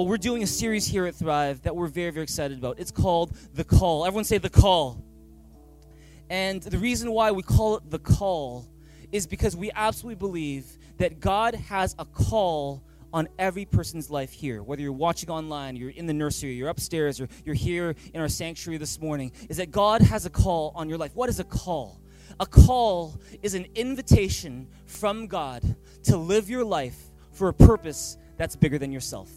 Well, we're doing a series here at Thrive that we're very, very excited about. It's called The Call. Everyone say The Call. And the reason why we call it The Call is because we absolutely believe that God has a call on every person's life here, whether you're watching online, you're in the nursery, you're upstairs, or you're here in our sanctuary this morning, is that God has a call on your life. What is a call? A call is an invitation from God to live your life for a purpose that's bigger than yourself.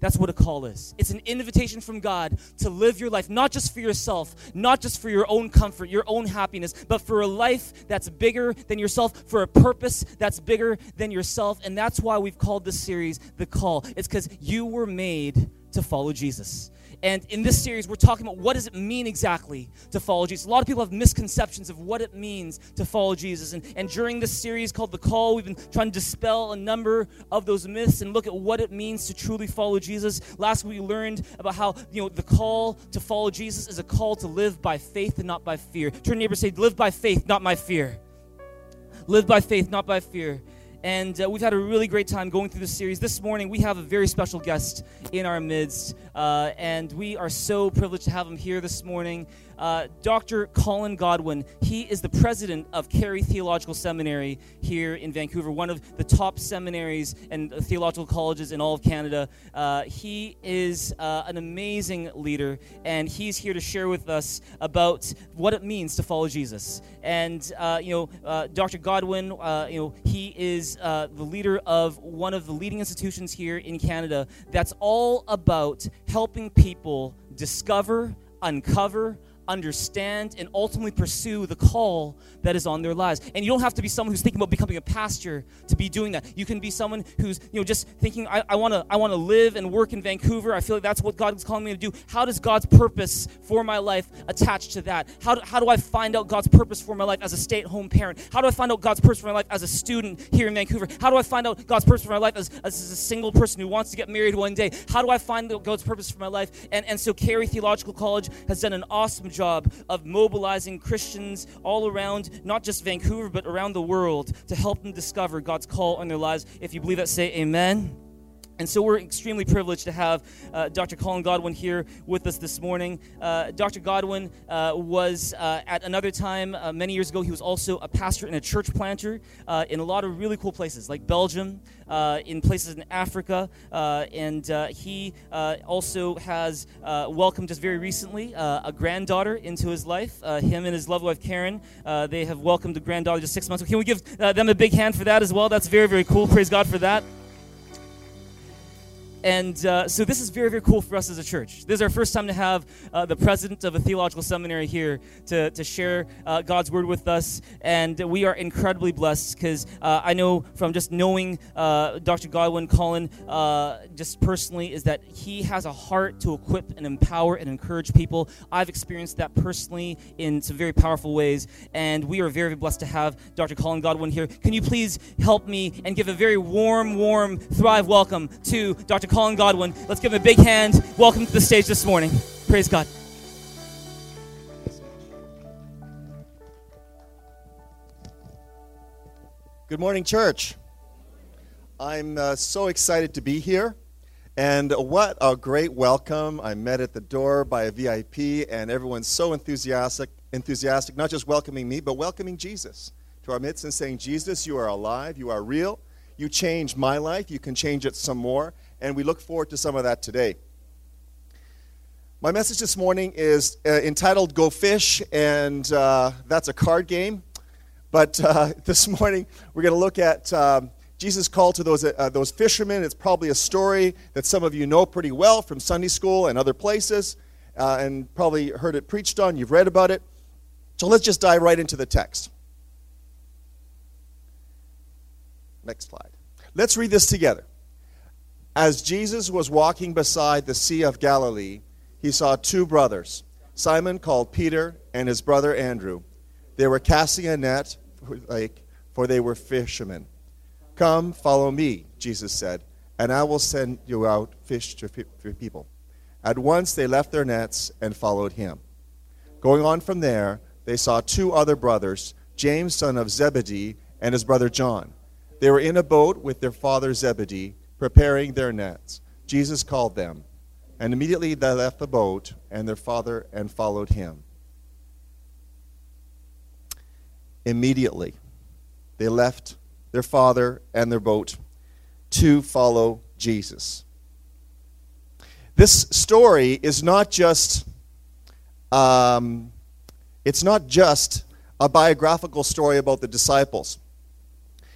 That's what a call is. It's an invitation from God to live your life, not just for yourself, not just for your own comfort, your own happiness, but for a life that's bigger than yourself, for a purpose that's bigger than yourself. And that's why we've called this series The Call. It's because you were made to follow Jesus. And in this series, we're talking about what does it mean exactly to follow Jesus. A lot of people have misconceptions of what it means to follow Jesus. And, and during this series called The Call, we've been trying to dispel a number of those myths and look at what it means to truly follow Jesus. Last week, we learned about how, you know, the call to follow Jesus is a call to live by faith and not by fear. Turn neighbor say, live by faith, not by fear. Live by faith, not by fear and uh, we've had a really great time going through this series. This morning, we have a very special guest in our midst, uh, and we are so privileged to have him here this morning. Uh, Dr. Colin Godwin. He is the president of Carey Theological Seminary here in Vancouver, one of the top seminaries and theological colleges in all of Canada. Uh, he is uh, an amazing leader, and he's here to share with us about what it means to follow Jesus. And uh, you know, uh, Dr. Godwin, uh, you know, he is the leader of one of the leading institutions here in Canada that's all about helping people discover, uncover, understand and ultimately pursue the call that is on their lives. And you don't have to be someone who's thinking about becoming a pastor to be doing that. You can be someone who's, you know, just thinking, I, I wanna I wanna live and work in Vancouver. I feel like that's what God is calling me to do. How does God's purpose for my life attach to that? How do, how do I find out God's purpose for my life as a stay-at-home parent? How do I find out God's purpose for my life as a student here in Vancouver? How do I find out God's purpose for my life as, as a single person who wants to get married one day? How do I find out God's purpose for my life? And, and so Carey Theological College has done an awesome job of mobilizing Christians all around, not just Vancouver, but around the world to help them discover God's call on their lives. If you believe that, say amen. And so we're extremely privileged to have uh, Dr. Colin Godwin here with us this morning. Uh, Dr. Godwin uh, was uh, at another time, uh, many years ago, he was also a pastor and a church planter uh, in a lot of really cool places, like Belgium, Uh, in places in Africa. Uh, and uh, he also has welcomed just very recently a granddaughter into his life. him and his lovely wife, Karen, they have welcomed a granddaughter just six months. Can we give them a big hand for that as well? That's very, very cool. Praise God for that. And uh, so this is very, very cool for us as a church. This is our first time to have uh, the president of a theological seminary here to, to share uh, God's word with us. And we are incredibly blessed because uh, I know from just knowing uh, Dr. Godwin Colin, uh, just personally, is that he has a heart to equip and empower and encourage people. I've experienced that personally in some very powerful ways. And we are very, very blessed to have Dr. Colin Godwin here. Can you please help me and give a very warm, warm, thrive welcome to Dr. Colin Godwin. Let's give him a big hand. Welcome to the stage this morning. Praise God. Good morning, church. I'm uh, so excited to be here. And what a great welcome. I met at the door by a VIP, and everyone's so enthusiastic, enthusiastic, not just welcoming me, but welcoming Jesus to our midst and saying, Jesus, you are alive, you are real, you changed my life, you can change it some more and we look forward to some of that today. My message this morning is uh, entitled Go Fish, and uh, that's a card game. But uh, this morning, we're going to look at um, Jesus' call to those, uh, those fishermen. It's probably a story that some of you know pretty well from Sunday school and other places, uh, and probably heard it preached on. You've read about it. So let's just dive right into the text. Next slide. Let's read this together. As Jesus was walking beside the Sea of Galilee, he saw two brothers, Simon called Peter and his brother Andrew. They were casting a net for the lake, for they were fishermen. Come, follow me, Jesus said, and I will send you out fish to people. At once they left their nets and followed him. Going on from there, they saw two other brothers, James, son of Zebedee, and his brother John. They were in a boat with their father Zebedee preparing their nets. Jesus called them, and immediately they left the boat and their father and followed him. Immediately, they left their father and their boat to follow Jesus. This story is not just um, it's not just a biographical story about the disciples.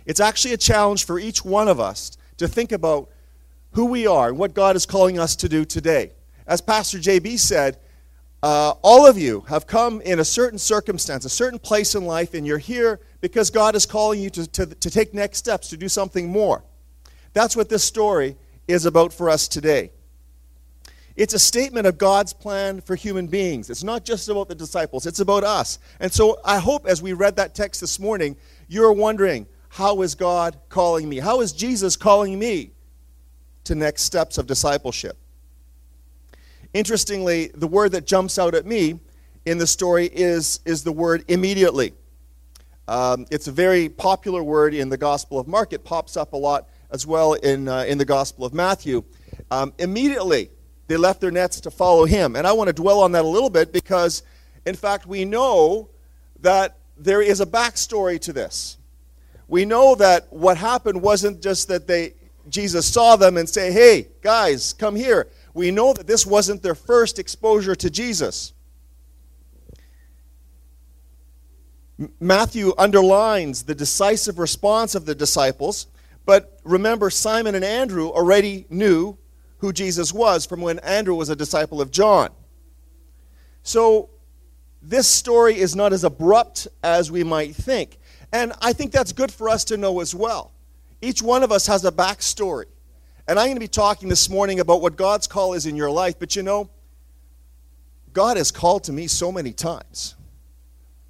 It's actually a challenge for each one of us to think about who we are and what God is calling us to do today. As Pastor JB said, uh, all of you have come in a certain circumstance, a certain place in life, and you're here because God is calling you to, to, to take next steps, to do something more. That's what this story is about for us today. It's a statement of God's plan for human beings. It's not just about the disciples, it's about us. And so I hope as we read that text this morning, you're wondering, how is God calling me? How is Jesus calling me to next steps of discipleship? Interestingly, the word that jumps out at me in the story is, is the word immediately. Um, it's a very popular word in the Gospel of Mark. It pops up a lot as well in, uh, in the Gospel of Matthew. Um, immediately, they left their nets to follow him. And I want to dwell on that a little bit because, in fact, we know that there is a backstory to this. We know that what happened wasn't just that they Jesus saw them and say, "Hey, guys, come here." We know that this wasn't their first exposure to Jesus. Matthew underlines the decisive response of the disciples, but remember, Simon and Andrew already knew who Jesus was from when Andrew was a disciple of John. So, this story is not as abrupt as we might think. And I think that's good for us to know as well. Each one of us has a backstory. And I'm going to be talking this morning about what God's call is in your life. But you know, God has called to me so many times.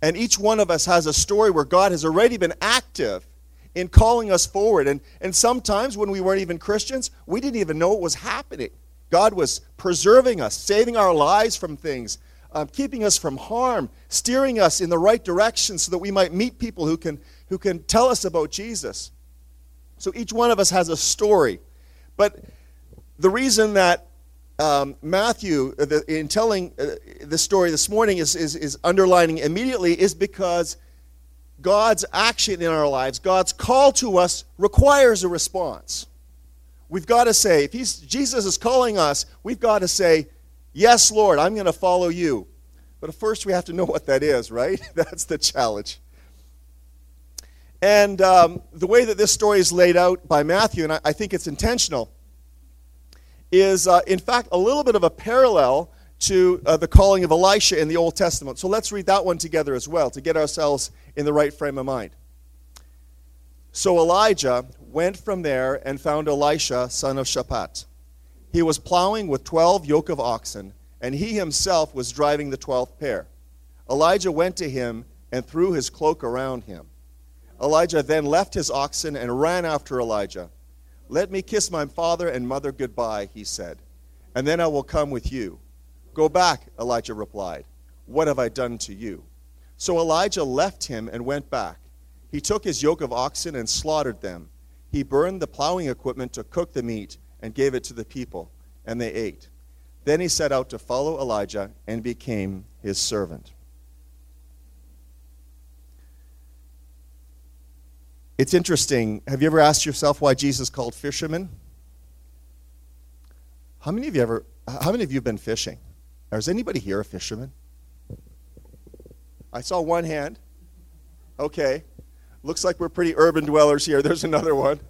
And each one of us has a story where God has already been active in calling us forward. And, and sometimes when we weren't even Christians, we didn't even know what was happening. God was preserving us, saving our lives from things, um, keeping us from harm, steering us in the right direction so that we might meet people who can, who can tell us about Jesus. So each one of us has a story. But the reason that um, Matthew, uh, the, in telling uh, the story this morning, is, is, is underlining immediately is because God's action in our lives, God's call to us, requires a response. We've got to say, if he's, Jesus is calling us, we've got to say, Yes, Lord, I'm going to follow you. But first, we have to know what that is, right? That's the challenge. And um, the way that this story is laid out by Matthew, and I, I think it's intentional, is uh, in fact a little bit of a parallel to uh, the calling of Elisha in the Old Testament. So let's read that one together as well to get ourselves in the right frame of mind. So Elijah went from there and found Elisha, son of Shaphat. He was plowing with twelve yoke of oxen, and he himself was driving the twelfth pair. Elijah went to him and threw his cloak around him. Elisha then left his oxen and ran after Elijah. Let me kiss my father and mother goodbye, he said, and then I will come with you. Go back, Elijah replied. What have I done to you? So Elisha left him and went back. He took his yoke of oxen and slaughtered them. He burned the plowing equipment to cook the meat and gave it to the people, and they ate. Then he set out to follow Elijah and became his servant. It's interesting. Have you ever asked yourself why Jesus called fishermen? How many of you ever how many of you have been fishing? Is anybody here a fisherman? I saw one hand. Okay. Looks like we're pretty urban dwellers here. There's another one.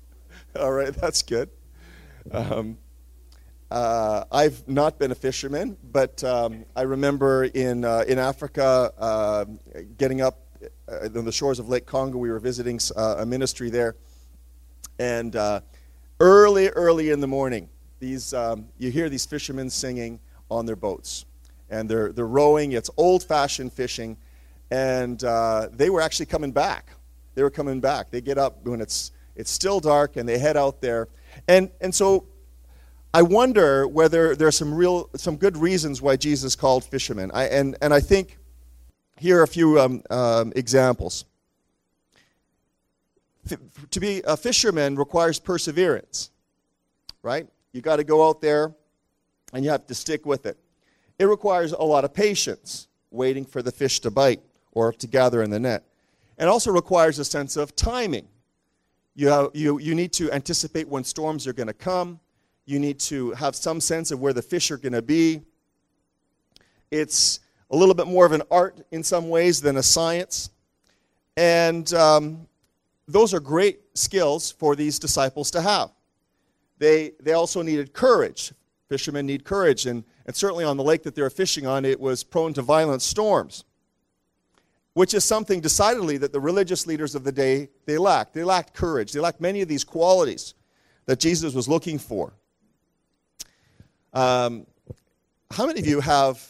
All right, that's good. Um, uh, I've not been a fisherman, but um, I remember in, uh, in Africa uh, getting up uh, on the shores of Lake Congo. We were visiting uh, a ministry there. And uh, early, early in the morning, these, um, you hear these fishermen singing on their boats. And they're, they're rowing. It's old fashioned fishing. And they were actually coming back. They were coming back. They get up when it's, it's still dark and they head out there and, and so I wonder whether there are some real, some good reasons why Jesus called fishermen. I, and, and I think here are a few um, um, examples. To be a fisherman requires perseverance, right? You got to go out there and you have to stick with it. It requires a lot of patience, waiting for the fish to bite or to gather in the net. It also requires a sense of timing. You, have, you, you need to anticipate when storms are going to come. You need to have some sense of where the fish are going to be. It's a little bit more of an art in some ways than a science. And um, those are great skills for these disciples to have. They, they also needed courage. Fishermen need courage. And, and certainly on the lake that they were fishing on, it was prone to violent storms which is something decidedly that the religious leaders of the day they lacked. They lacked courage. They lacked many of these qualities that jesus was looking for. Um, how many of you have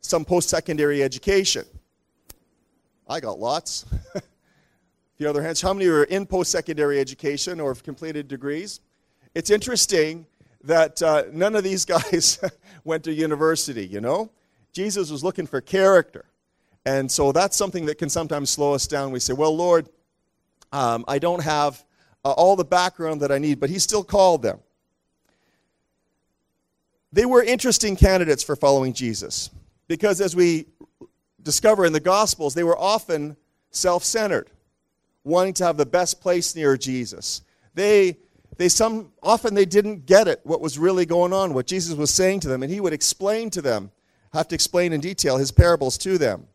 some post-secondary education? I got lots. Few other hands. How many are in post-secondary education or have completed degrees? It's interesting that uh, none of these guys went to university you know? Jesus was looking for character and so that's something that can sometimes slow us down. We say, Well, Lord, um, I don't have uh, all the background that I need, but He still called them. They were interesting candidates for following Jesus because, as we discover in the Gospels, they were often self centered, wanting to have the best place near Jesus. They they some often they didn't get it what was really going on what jesus was saying to them and he would explain to them have to explain in detail his parables to them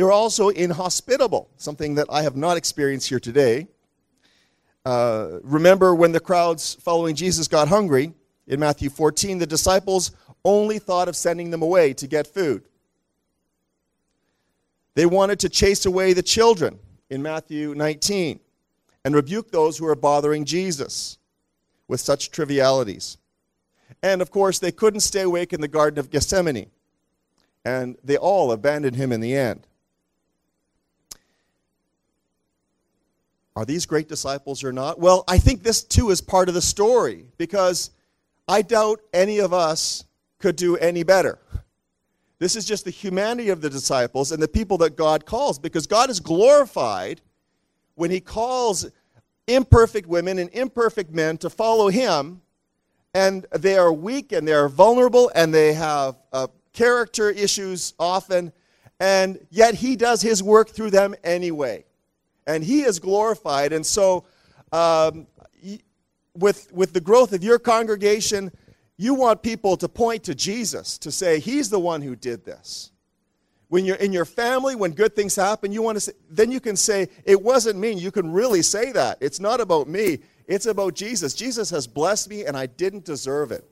they were also inhospitable, something that I have not experienced here today. Uh, remember when the crowds following Jesus got hungry in Matthew 14, the disciples only thought of sending them away to get food. They wanted to chase away the children in Matthew 19 and rebuke those who are bothering Jesus with such trivialities. And of course, they couldn't stay awake in the Garden of Gethsemane, and they all abandoned him in the end. Are these great disciples or not? Well, I think this too is part of the story because I doubt any of us could do any better. This is just the humanity of the disciples and the people that God calls because God is glorified when He calls imperfect women and imperfect men to follow Him, and they are weak and they are vulnerable and they have uh, character issues often, and yet He does His work through them anyway and He is glorified. And so, um, with, with the growth of your congregation, you want people to point to Jesus, to say, He's the one who did this. When you're in your family, when good things happen, you want to say, then you can say, It wasn't me. You can really say that. It's not about me, it's about Jesus. Jesus has blessed me, and I didn't deserve it.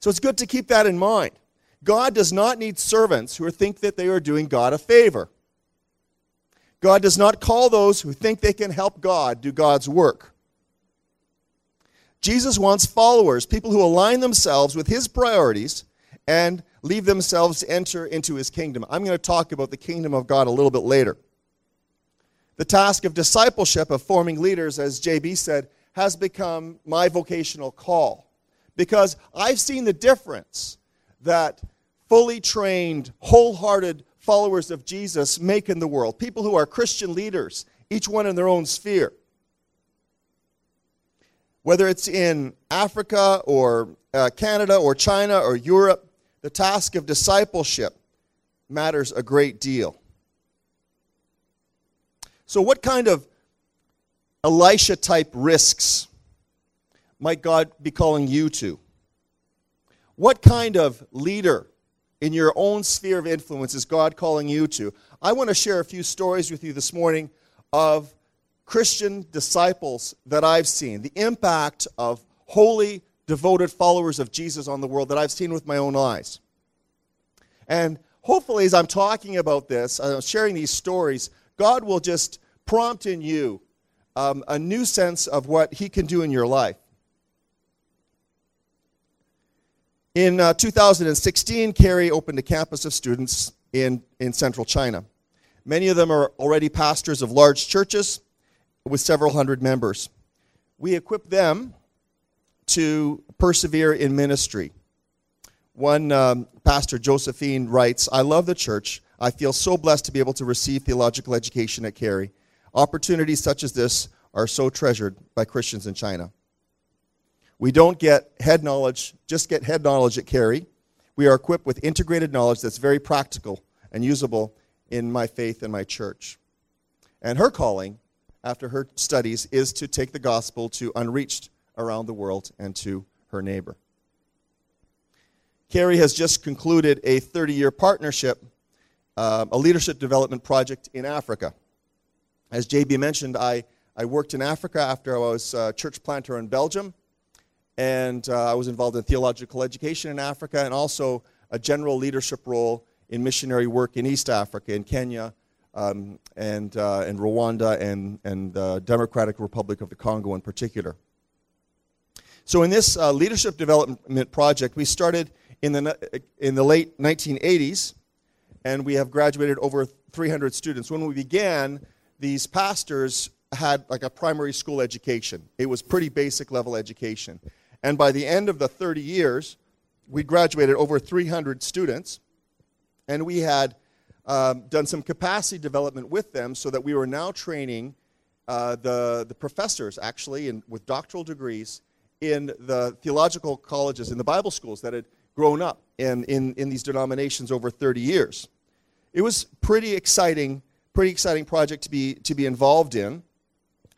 So it's good to keep that in mind. God does not need servants who think that they are doing God a favor. God does not call those who think they can help God do God's work. Jesus wants followers, people who align themselves with his priorities and leave themselves to enter into his kingdom. I'm going to talk about the kingdom of God a little bit later. The task of discipleship, of forming leaders, as JB said, has become my vocational call because I've seen the difference that fully trained, wholehearted followers of Jesus make in the world, people who are Christian leaders, each one in their own sphere. Whether it's in Africa or uh, Canada or China or Europe, the task of discipleship matters a great deal. So, what kind of Elisha type risks might God be calling you to? What kind of leader in your own sphere of influence is God calling you to? I want to share a few stories with you this morning of Christian disciples that I've seen, the impact of holy, devoted followers of Jesus on the world that I've seen with my own eyes. And hopefully, as I'm talking about this, uh, sharing these stories, God will just prompt in you um, a new sense of what He can do in your life. In uh, 2016, Carey opened a campus of students in, in central China. Many of them are already pastors of large churches with several hundred members. We equip them to persevere in ministry. One um, pastor, Josephine, writes I love the church. I feel so blessed to be able to receive theological education at Carey. Opportunities such as this are so treasured by Christians in China. We don't get head knowledge, just get head knowledge at Carey. We are equipped with integrated knowledge that's very practical and usable in my faith and my church. And her calling, after her studies, is to take the gospel to unreached around the world and to her neighbor. Carey has just concluded a 30 year partnership, uh, a leadership development project in Africa. As JB mentioned, I, I worked in Africa after I was a church planter in Belgium, and uh, I was involved in theological education in Africa and also a general leadership role in missionary work in East Africa, in Kenya, um, and, uh, and Rwanda, and, and the Democratic Republic of the Congo in particular. So, in this uh, leadership development project, we started in the, in the late 1980s, and we have graduated over 300 students. When we began, these pastors had like a primary school education. It was pretty basic level education. And by the end of the 30 years, we graduated over 300 students, and we had um, done some capacity development with them so that we were now training uh, the, the professors, actually, in, with doctoral degrees in the theological colleges, in the Bible schools that had grown up in, in, in these denominations over 30 years. It was pretty exciting, pretty exciting project to be, to be involved in.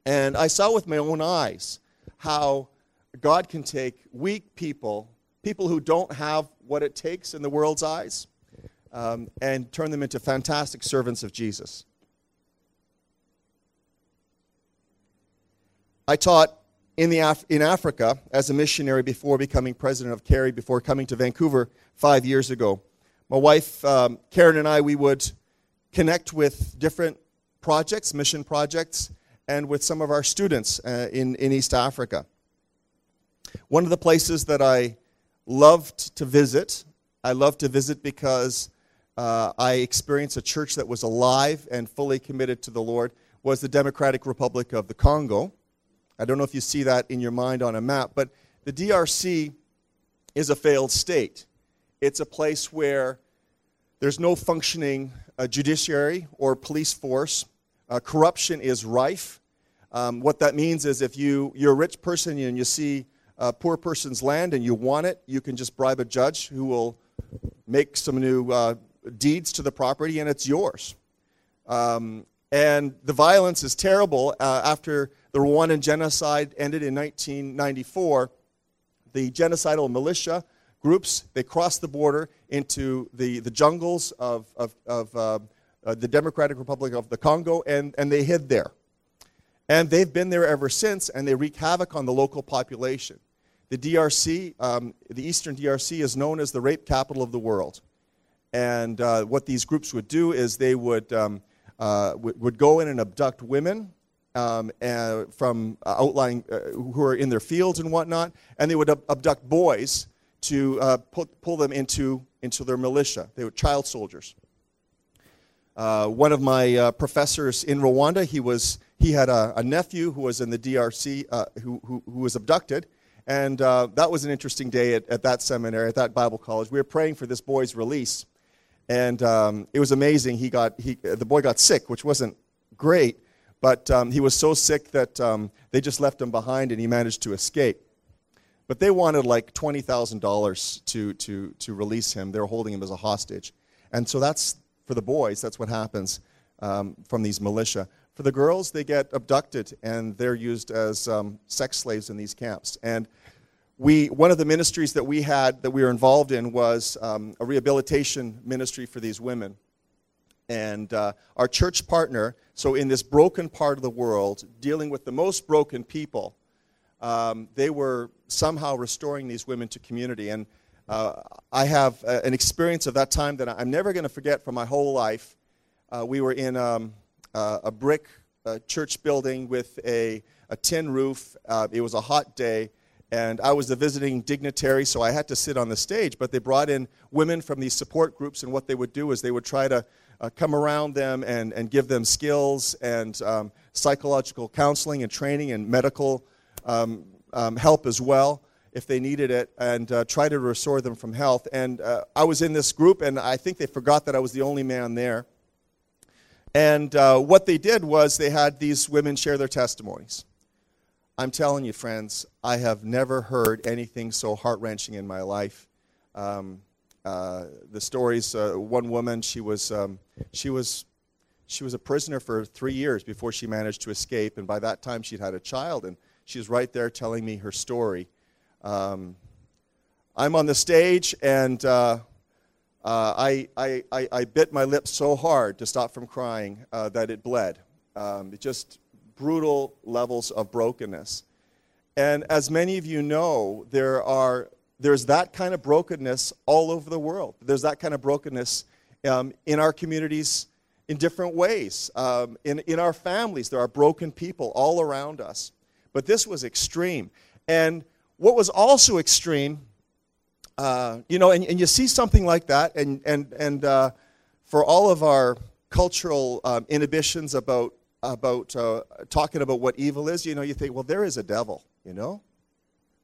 And I saw with my own eyes how God can take weak people, people who don't have what it takes in the world's eyes, um, and turn them into fantastic servants of Jesus. I taught in, the Af- in Africa as a missionary before becoming president of Carey, before coming to Vancouver five years ago. My wife, um, Karen, and I, we would connect with different projects, mission projects, and with some of our students uh, in, in East Africa. One of the places that I loved to visit, I loved to visit because uh, I experienced a church that was alive and fully committed to the Lord, was the Democratic Republic of the Congo. I don't know if you see that in your mind on a map, but the DRC is a failed state. It's a place where there's no functioning uh, judiciary or police force. Uh, corruption is rife. Um, what that means is if you, you're a rich person and you see a poor person's land and you want it, you can just bribe a judge who will make some new uh, deeds to the property and it's yours. Um, and the violence is terrible. Uh, after the Rwandan genocide ended in 1994, the genocidal militia groups, they crossed the border into the, the jungles of, of, of uh, uh, the Democratic Republic of the Congo, and, and they hid there. And they've been there ever since, and they wreak havoc on the local population. The DRC, um, the Eastern DRC, is known as the rape capital of the world. And uh, what these groups would do is they would um, uh, would go in and abduct women um, from uh, outlying uh, who are in their fields and whatnot, and they would ab- abduct boys to uh, put, pull them into, into their militia. They were child soldiers. One of my professors in Rwanda, he, was, he had a, a nephew who was in the DRC uh, who, who, who, was abducted. And that was an interesting day at, at that seminary, at that Bible college. We were praying for this boy's release and um, it was amazing. He got he, the boy got sick, which wasn't great, but um, he was so sick that um, they just left him behind, and he managed to escape. But they wanted like twenty thousand dollars to to to release him. They were holding him as a hostage, and so that's for the boys. That's what happens um, from these militia. For the girls, they get abducted and they're used as um, sex slaves in these camps. And we, one of the ministries that we had that we were involved in was um, a rehabilitation ministry for these women. And uh, our church partner, so in this broken part of the world, dealing with the most broken people, um, they were somehow restoring these women to community. And uh, I have a, an experience of that time that I'm never going to forget for my whole life. Uh, we were in um, a brick uh, church building with a, a tin roof. Uh, it was a hot day and I was the visiting dignitary, so I had to sit on the stage. But they brought in women from these support groups, and what they would do is they would try to uh, come around them and, and give them skills and um, psychological counseling and training and medical um, um, help as well if they needed it, and uh, try to restore them from health. And uh, I was in this group, and I think they forgot that I was the only man there. And uh, what they did was they had these women share their testimonies. I'm telling you, friends, I have never heard anything so heart wrenching in my life. Um, uh, the stories. Uh, one woman, she was um, she was she was a prisoner for three years before she managed to escape, and by that time she'd had a child, and she was right there telling me her story. Um, I'm on the stage, and uh, uh, I, I, I, I, bit my lips so hard to stop from crying uh, that it bled. Um, it just brutal levels of brokenness. And as many of you know, there are there's that kind of brokenness all over the world. There's that kind of brokenness um, in our communities in different ways. Um, in, in our families, there are broken people all around us. But this was extreme. And what was also extreme, uh, you know, and, and you see something like that, and, and, and uh, for all of our cultural um, inhibitions about, about uh, talking about what evil is, you know, you think, well, there is a devil, you know?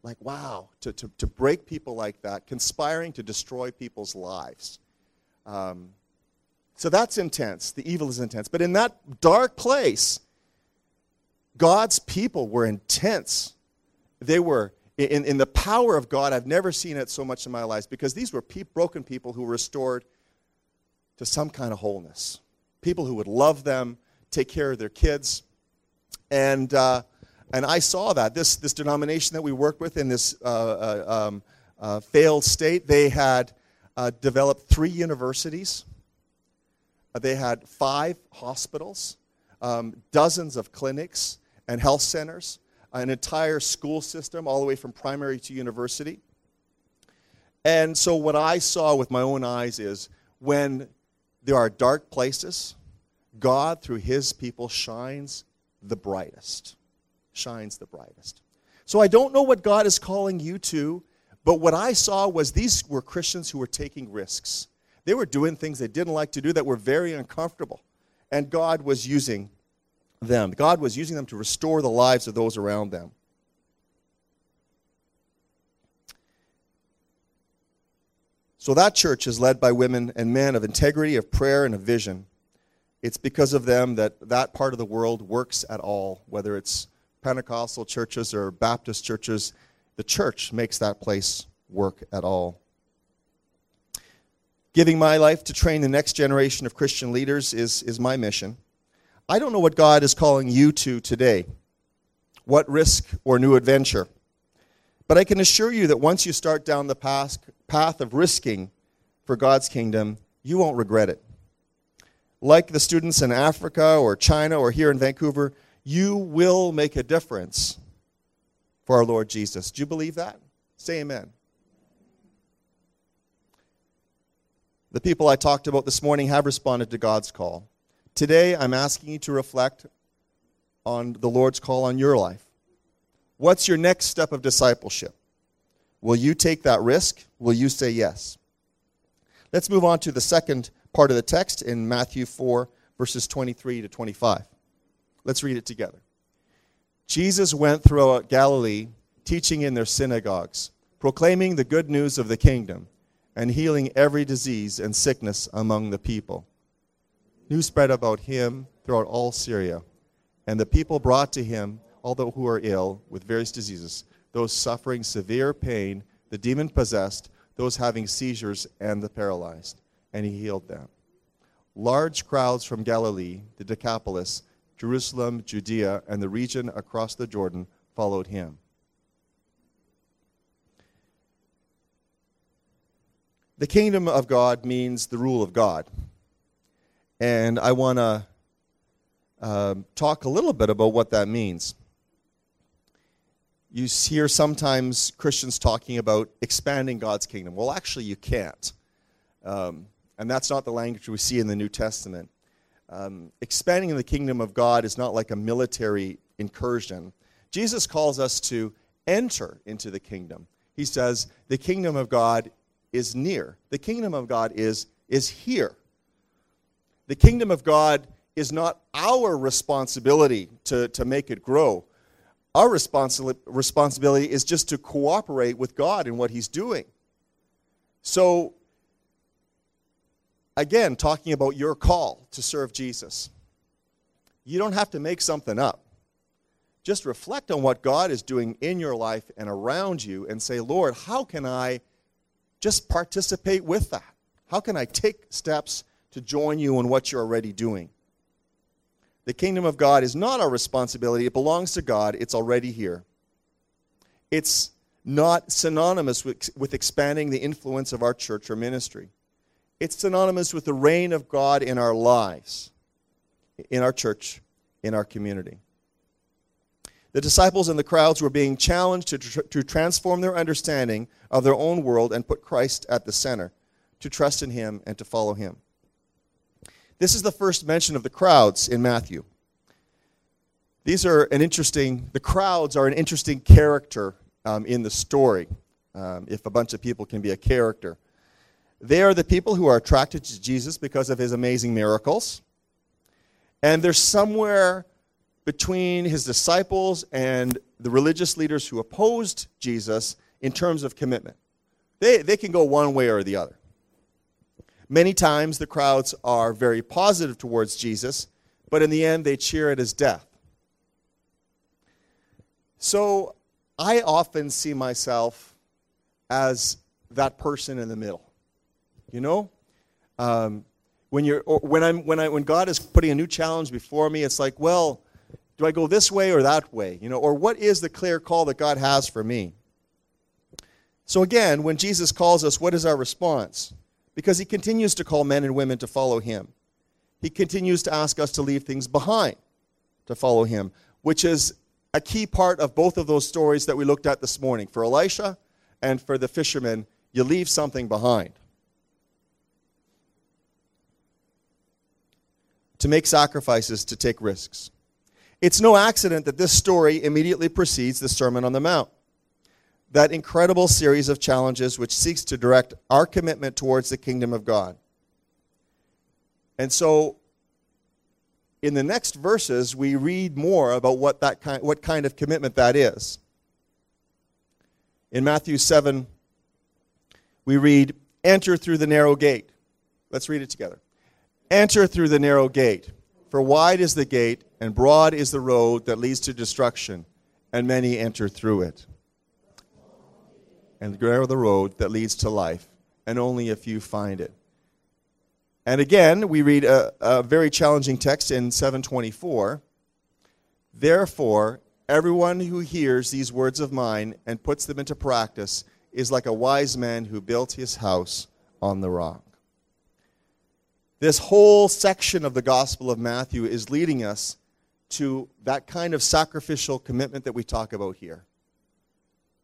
like, wow, to, to, to break people like that, conspiring to destroy people's lives. Um, so that's intense. The evil is intense. But in that dark place, God's people were intense. They were in, in the power of God. I've never seen it so much in my life because these were pe- broken people who were restored to some kind of wholeness. People who would love them, take care of their kids. And uh, and I saw that. This, this denomination that we worked with in this uh, uh, um, uh, failed state, they had uh, developed three universities, they had five hospitals, um, dozens of clinics and health centers, Uh, an entire school system, all the way from primary to university. And so, what I saw with my own eyes is when there are dark places, God, through his people, shines the brightest shines the brightest. So I don't know what God is calling you to, but what I saw was these were Christians who were taking risks. They were doing things they didn't like to do that were very uncomfortable. And God was using them. God was using them to restore the lives of those around them. So that church is led by women and men of integrity, of prayer, and of vision. It's because of them that that part of the world works at all, whether it's Pentecostal churches or Baptist churches, the church makes that place work at all. Giving my life to train the next generation of Christian leaders is, is my mission. I don't know what God is calling you to today, what risk or new adventure. But I can assure you that once you start down the path, path of risking for God's kingdom, you won't regret it. Like the students in Africa or China or here in Vancouver, you will make a difference for our Lord Jesus. Do you believe that? Say amen. The people I talked about this morning have responded to God's call. Today, I'm asking you to reflect on the Lord's call on your life. What's your next step of discipleship? Will you take that risk? Will you say yes? Let's move on to the second part of the text in Matthew 4, verses 23 to 25. Let's read it together. Jesus went throughout Galilee, teaching in their synagogues, proclaiming the good news of the kingdom, and healing every disease and sickness among the people. News spread about him throughout all Syria, and the people brought to him all those who are ill with various diseases, those suffering severe pain, the demon possessed, those having seizures, and the paralyzed, and he healed them. Large crowds from Galilee, the Decapolis, Jerusalem, Judea, and the region across the Jordan followed him. The kingdom of God means the rule of God. And I want to uh, talk a little bit about what that means. You hear sometimes Christians talking about expanding God's kingdom. Well, actually, you can't. Um, and that's not the language we see in the New Testament. Um, expanding the kingdom of God is not like a military incursion. Jesus calls us to enter into the kingdom. He says, The kingdom of God is near. The kingdom of God is, is here. The kingdom of God is not our responsibility to, to make it grow. Our responsi- responsibility is just to cooperate with God in what He's doing. So again, talking about your call to serve Jesus. You don't have to make something up. just reflect on what God is doing in your life and around you and say, Lord, how can I just participate with that? How can I take steps to join you in what you're already doing? The kingdom of God is not our responsibility, it belongs to God, it's already here. It's not synonymous with, with expanding the influence of our church or ministry. It's synonymous with the reign of God in our lives, in our church, in our community. The disciples and the crowds were being challenged to, tr- to transform their understanding of their own world and put Christ at the center, to trust in Him and to follow Him. This is the first mention of the crowds in Matthew. These are an interesting, the crowds are an interesting character um, in the story, um, if a bunch of people can be a character. They are the people who are attracted to Jesus because of his amazing miracles. And they're somewhere between his disciples and the religious leaders who opposed Jesus in terms of commitment. They, they can go one way or the other. Many times the crowds are very positive towards Jesus, but in the end they cheer at his death. So I often see myself as that person in the middle. You know? Um, when, you're, when, I'm, when, I, when God is putting a new challenge before me, it's like, well, do I go this way or that way? You know, or what is the clear call that God has for me? So again, when Jesus calls us, what is our response? Because he continues to call men and women to follow him. He continues to ask us to leave things behind to follow him, which is a key part of both of those stories that we looked at this morning. For Elisha and for the fisherman, you leave something behind. To make sacrifices, to take risks. It's no accident that this story immediately precedes the Sermon on the Mount. That incredible series of challenges which seeks to direct our commitment towards the kingdom of God. And so in the next verses, we read more about what, that kind, what kind of commitment that is. In Matthew 7, we read, Enter through the narrow gate. Let's read it together. Enter through the narrow gate, for wide is the gate, and broad is the road that leads to destruction, and many enter through it. And narrow the road that leads to life, and only a few find it. And again, we read a, a very challenging text in 724. Therefore, everyone who hears these words of mine and puts them into practice is like a wise man who built his house on the rock. This whole section of the Gospel of Matthew is leading us to that kind of sacrificial commitment that we talk about here.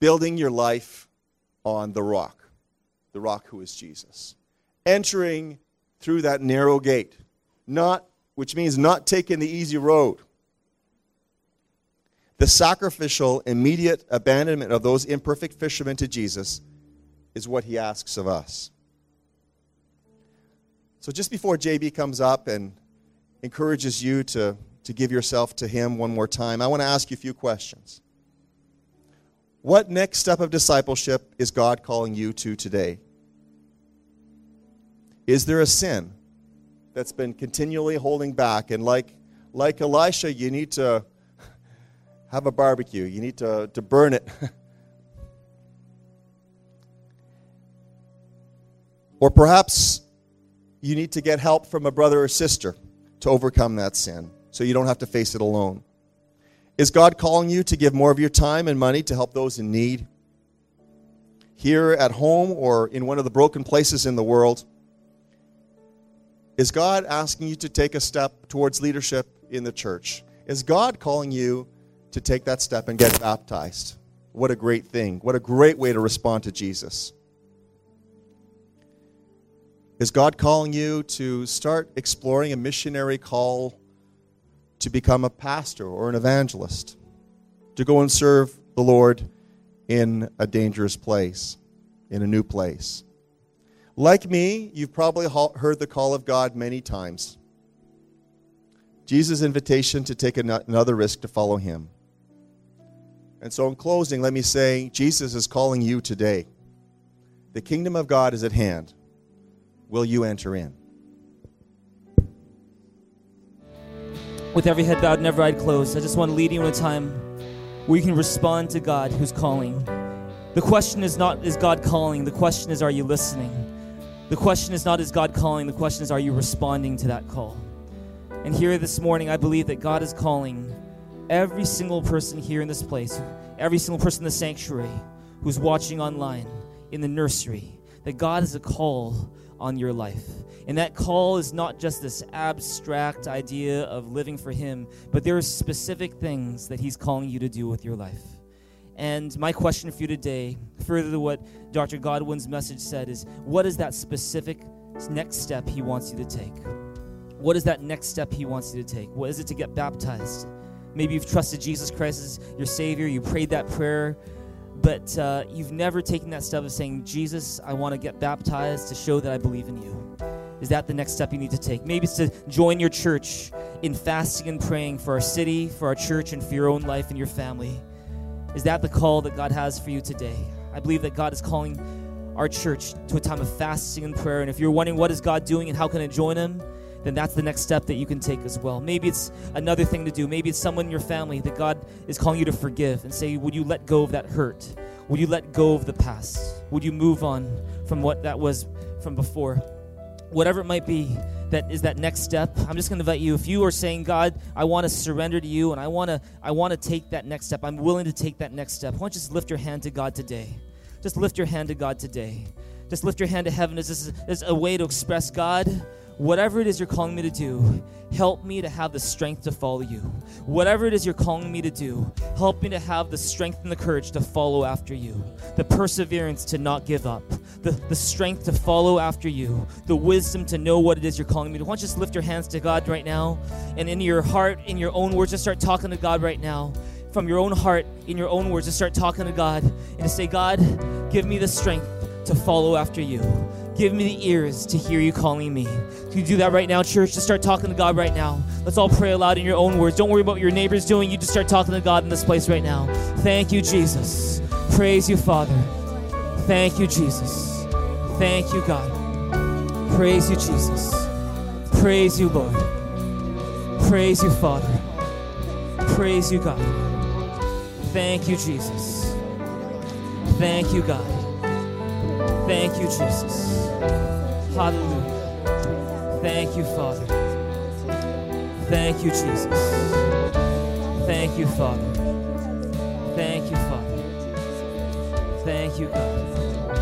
Building your life on the rock, the rock who is Jesus. Entering through that narrow gate, not which means not taking the easy road. The sacrificial, immediate abandonment of those imperfect fishermen to Jesus is what he asks of us. So, just before JB comes up and encourages you to, to give yourself to him one more time, I want to ask you a few questions. What next step of discipleship is God calling you to today? Is there a sin that's been continually holding back? And like, like Elisha, you need to have a barbecue, you need to, to burn it. or perhaps you need to get help from a brother or sister to overcome that sin so you don't have to face it alone. Is God calling you to give more of your time and money to help those in need? Here at home or in one of the broken places in the world? Is God asking you to take a step towards leadership in the church? Is God calling you to take that step and get baptized? What a great thing. What a great way to respond to Jesus. Is God calling you to start exploring a missionary call to become a pastor or an evangelist? To go and serve the Lord in a dangerous place, in a new place? Like me, you've probably heard the call of God many times. Jesus' invitation to take another risk to follow him. And so, in closing, let me say Jesus is calling you today. The kingdom of God is at hand. Will you enter in? With every head bowed and every eye closed, I just want to lead you in a time where you can respond to God who's calling. The question is not, is God calling? The question is, are you listening? The question is not, is God calling? The question is, are you responding to that call? And here this morning, I believe that God is calling every single person here in this place, every single person in the sanctuary who's watching online, in the nursery, that God has a call on your life. And that call is not just this abstract idea of living for Him, but there are specific things that He's calling you to do with your life. And my question for you today, further to what Dr. Godwin's message said, is what is that specific next step He wants you to take? What is that next step He wants you to take? What is it to get baptized? Maybe you've trusted Jesus Christ as your Savior, you prayed that prayer, but uh, you've never taken that step of saying, Jesus, I want to get baptized to show that I believe in you. Is that the next step you need to take? Maybe it's to join your church in fasting and praying for our city, for our church, and for your own life and your family. Is that the call that God has for you today? I believe that God is calling our church to a time of fasting and prayer. And if you're wondering what is God doing and how can I join Him, then that's the next step that you can take as well. Maybe it's another thing to do. Maybe it's someone in your family that God is calling you to forgive and say, Would you let go of that hurt? Would you let go of the past? Would you move on from what that was from before? Whatever it might be, that is that next step. I'm just going to invite you. If you are saying, God, I want to surrender to you and I want to, I want to take that next step, I'm willing to take that next step. Why don't you just lift your hand to God today? Just lift your hand to God today. Just lift your hand to heaven. Is this is a way to express God? Whatever it is you're calling me to do, help me to have the strength to follow you. Whatever it is you're calling me to do, help me to have the strength and the courage to follow after you, the perseverance to not give up, the, the strength to follow after you, the wisdom to know what it is you're calling me to. Why don't you just lift your hands to God right now and in your heart, in your own words, just start talking to God right now. From your own heart, in your own words, just start talking to God and to say, God, give me the strength to follow after you. Give me the ears to hear you calling me. Can you do that right now, church? Just start talking to God right now. Let's all pray aloud in your own words. Don't worry about what your neighbor's doing. You just start talking to God in this place right now. Thank you, Jesus. Praise you, Father. Thank you, Jesus. Thank you, God. Praise you, Jesus. Praise you, Lord. Praise you, Father. Praise you, God. Thank you, Jesus. Thank you, God. Thank you, Jesus. Hallelujah. Thank you, Father. Thank you, Jesus. Thank you, Father. Thank you, Father. Thank you, God.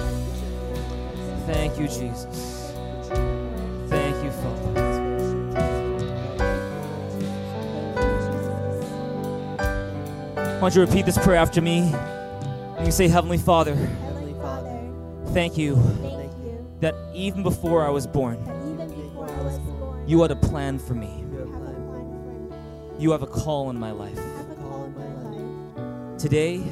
Thank you, Jesus. Thank you, Father. Why don't you repeat this prayer after me? You say, Heavenly Father, Heavenly Father, thank you thank you that even before I was born, that even before I was born, you had a plan for me. you have a plan for me. You have a call in my life. You have a call in my life. Today,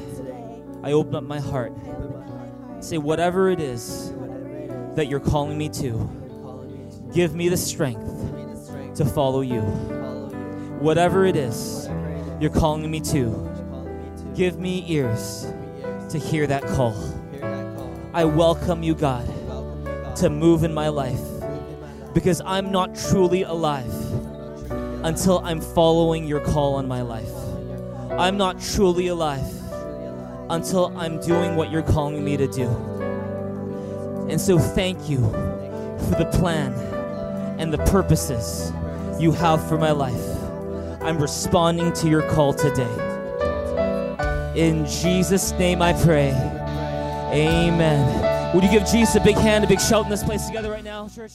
I open up my heart. I open my heart. Say, whatever it is Whatever it is that you're calling me to, you're calling me to, give me the strength give me the strength to follow you. to follow you. Whatever it is Whatever it is you're calling me to, you're calling me to, give me ears give me ears to hear that call. to hear that call. I welcome you, God, Welcome you, God, to move in my life because I'm not truly alive until I'm following your call on my life. I'm not Truly alive. until I'm doing what you're calling me to do. And so, thank you for the plan and the purposes you have for my life. I'm responding to your call today. In Jesus' name I pray. Amen. Would you give Jesus a big hand, a big shout in this place together right now, church?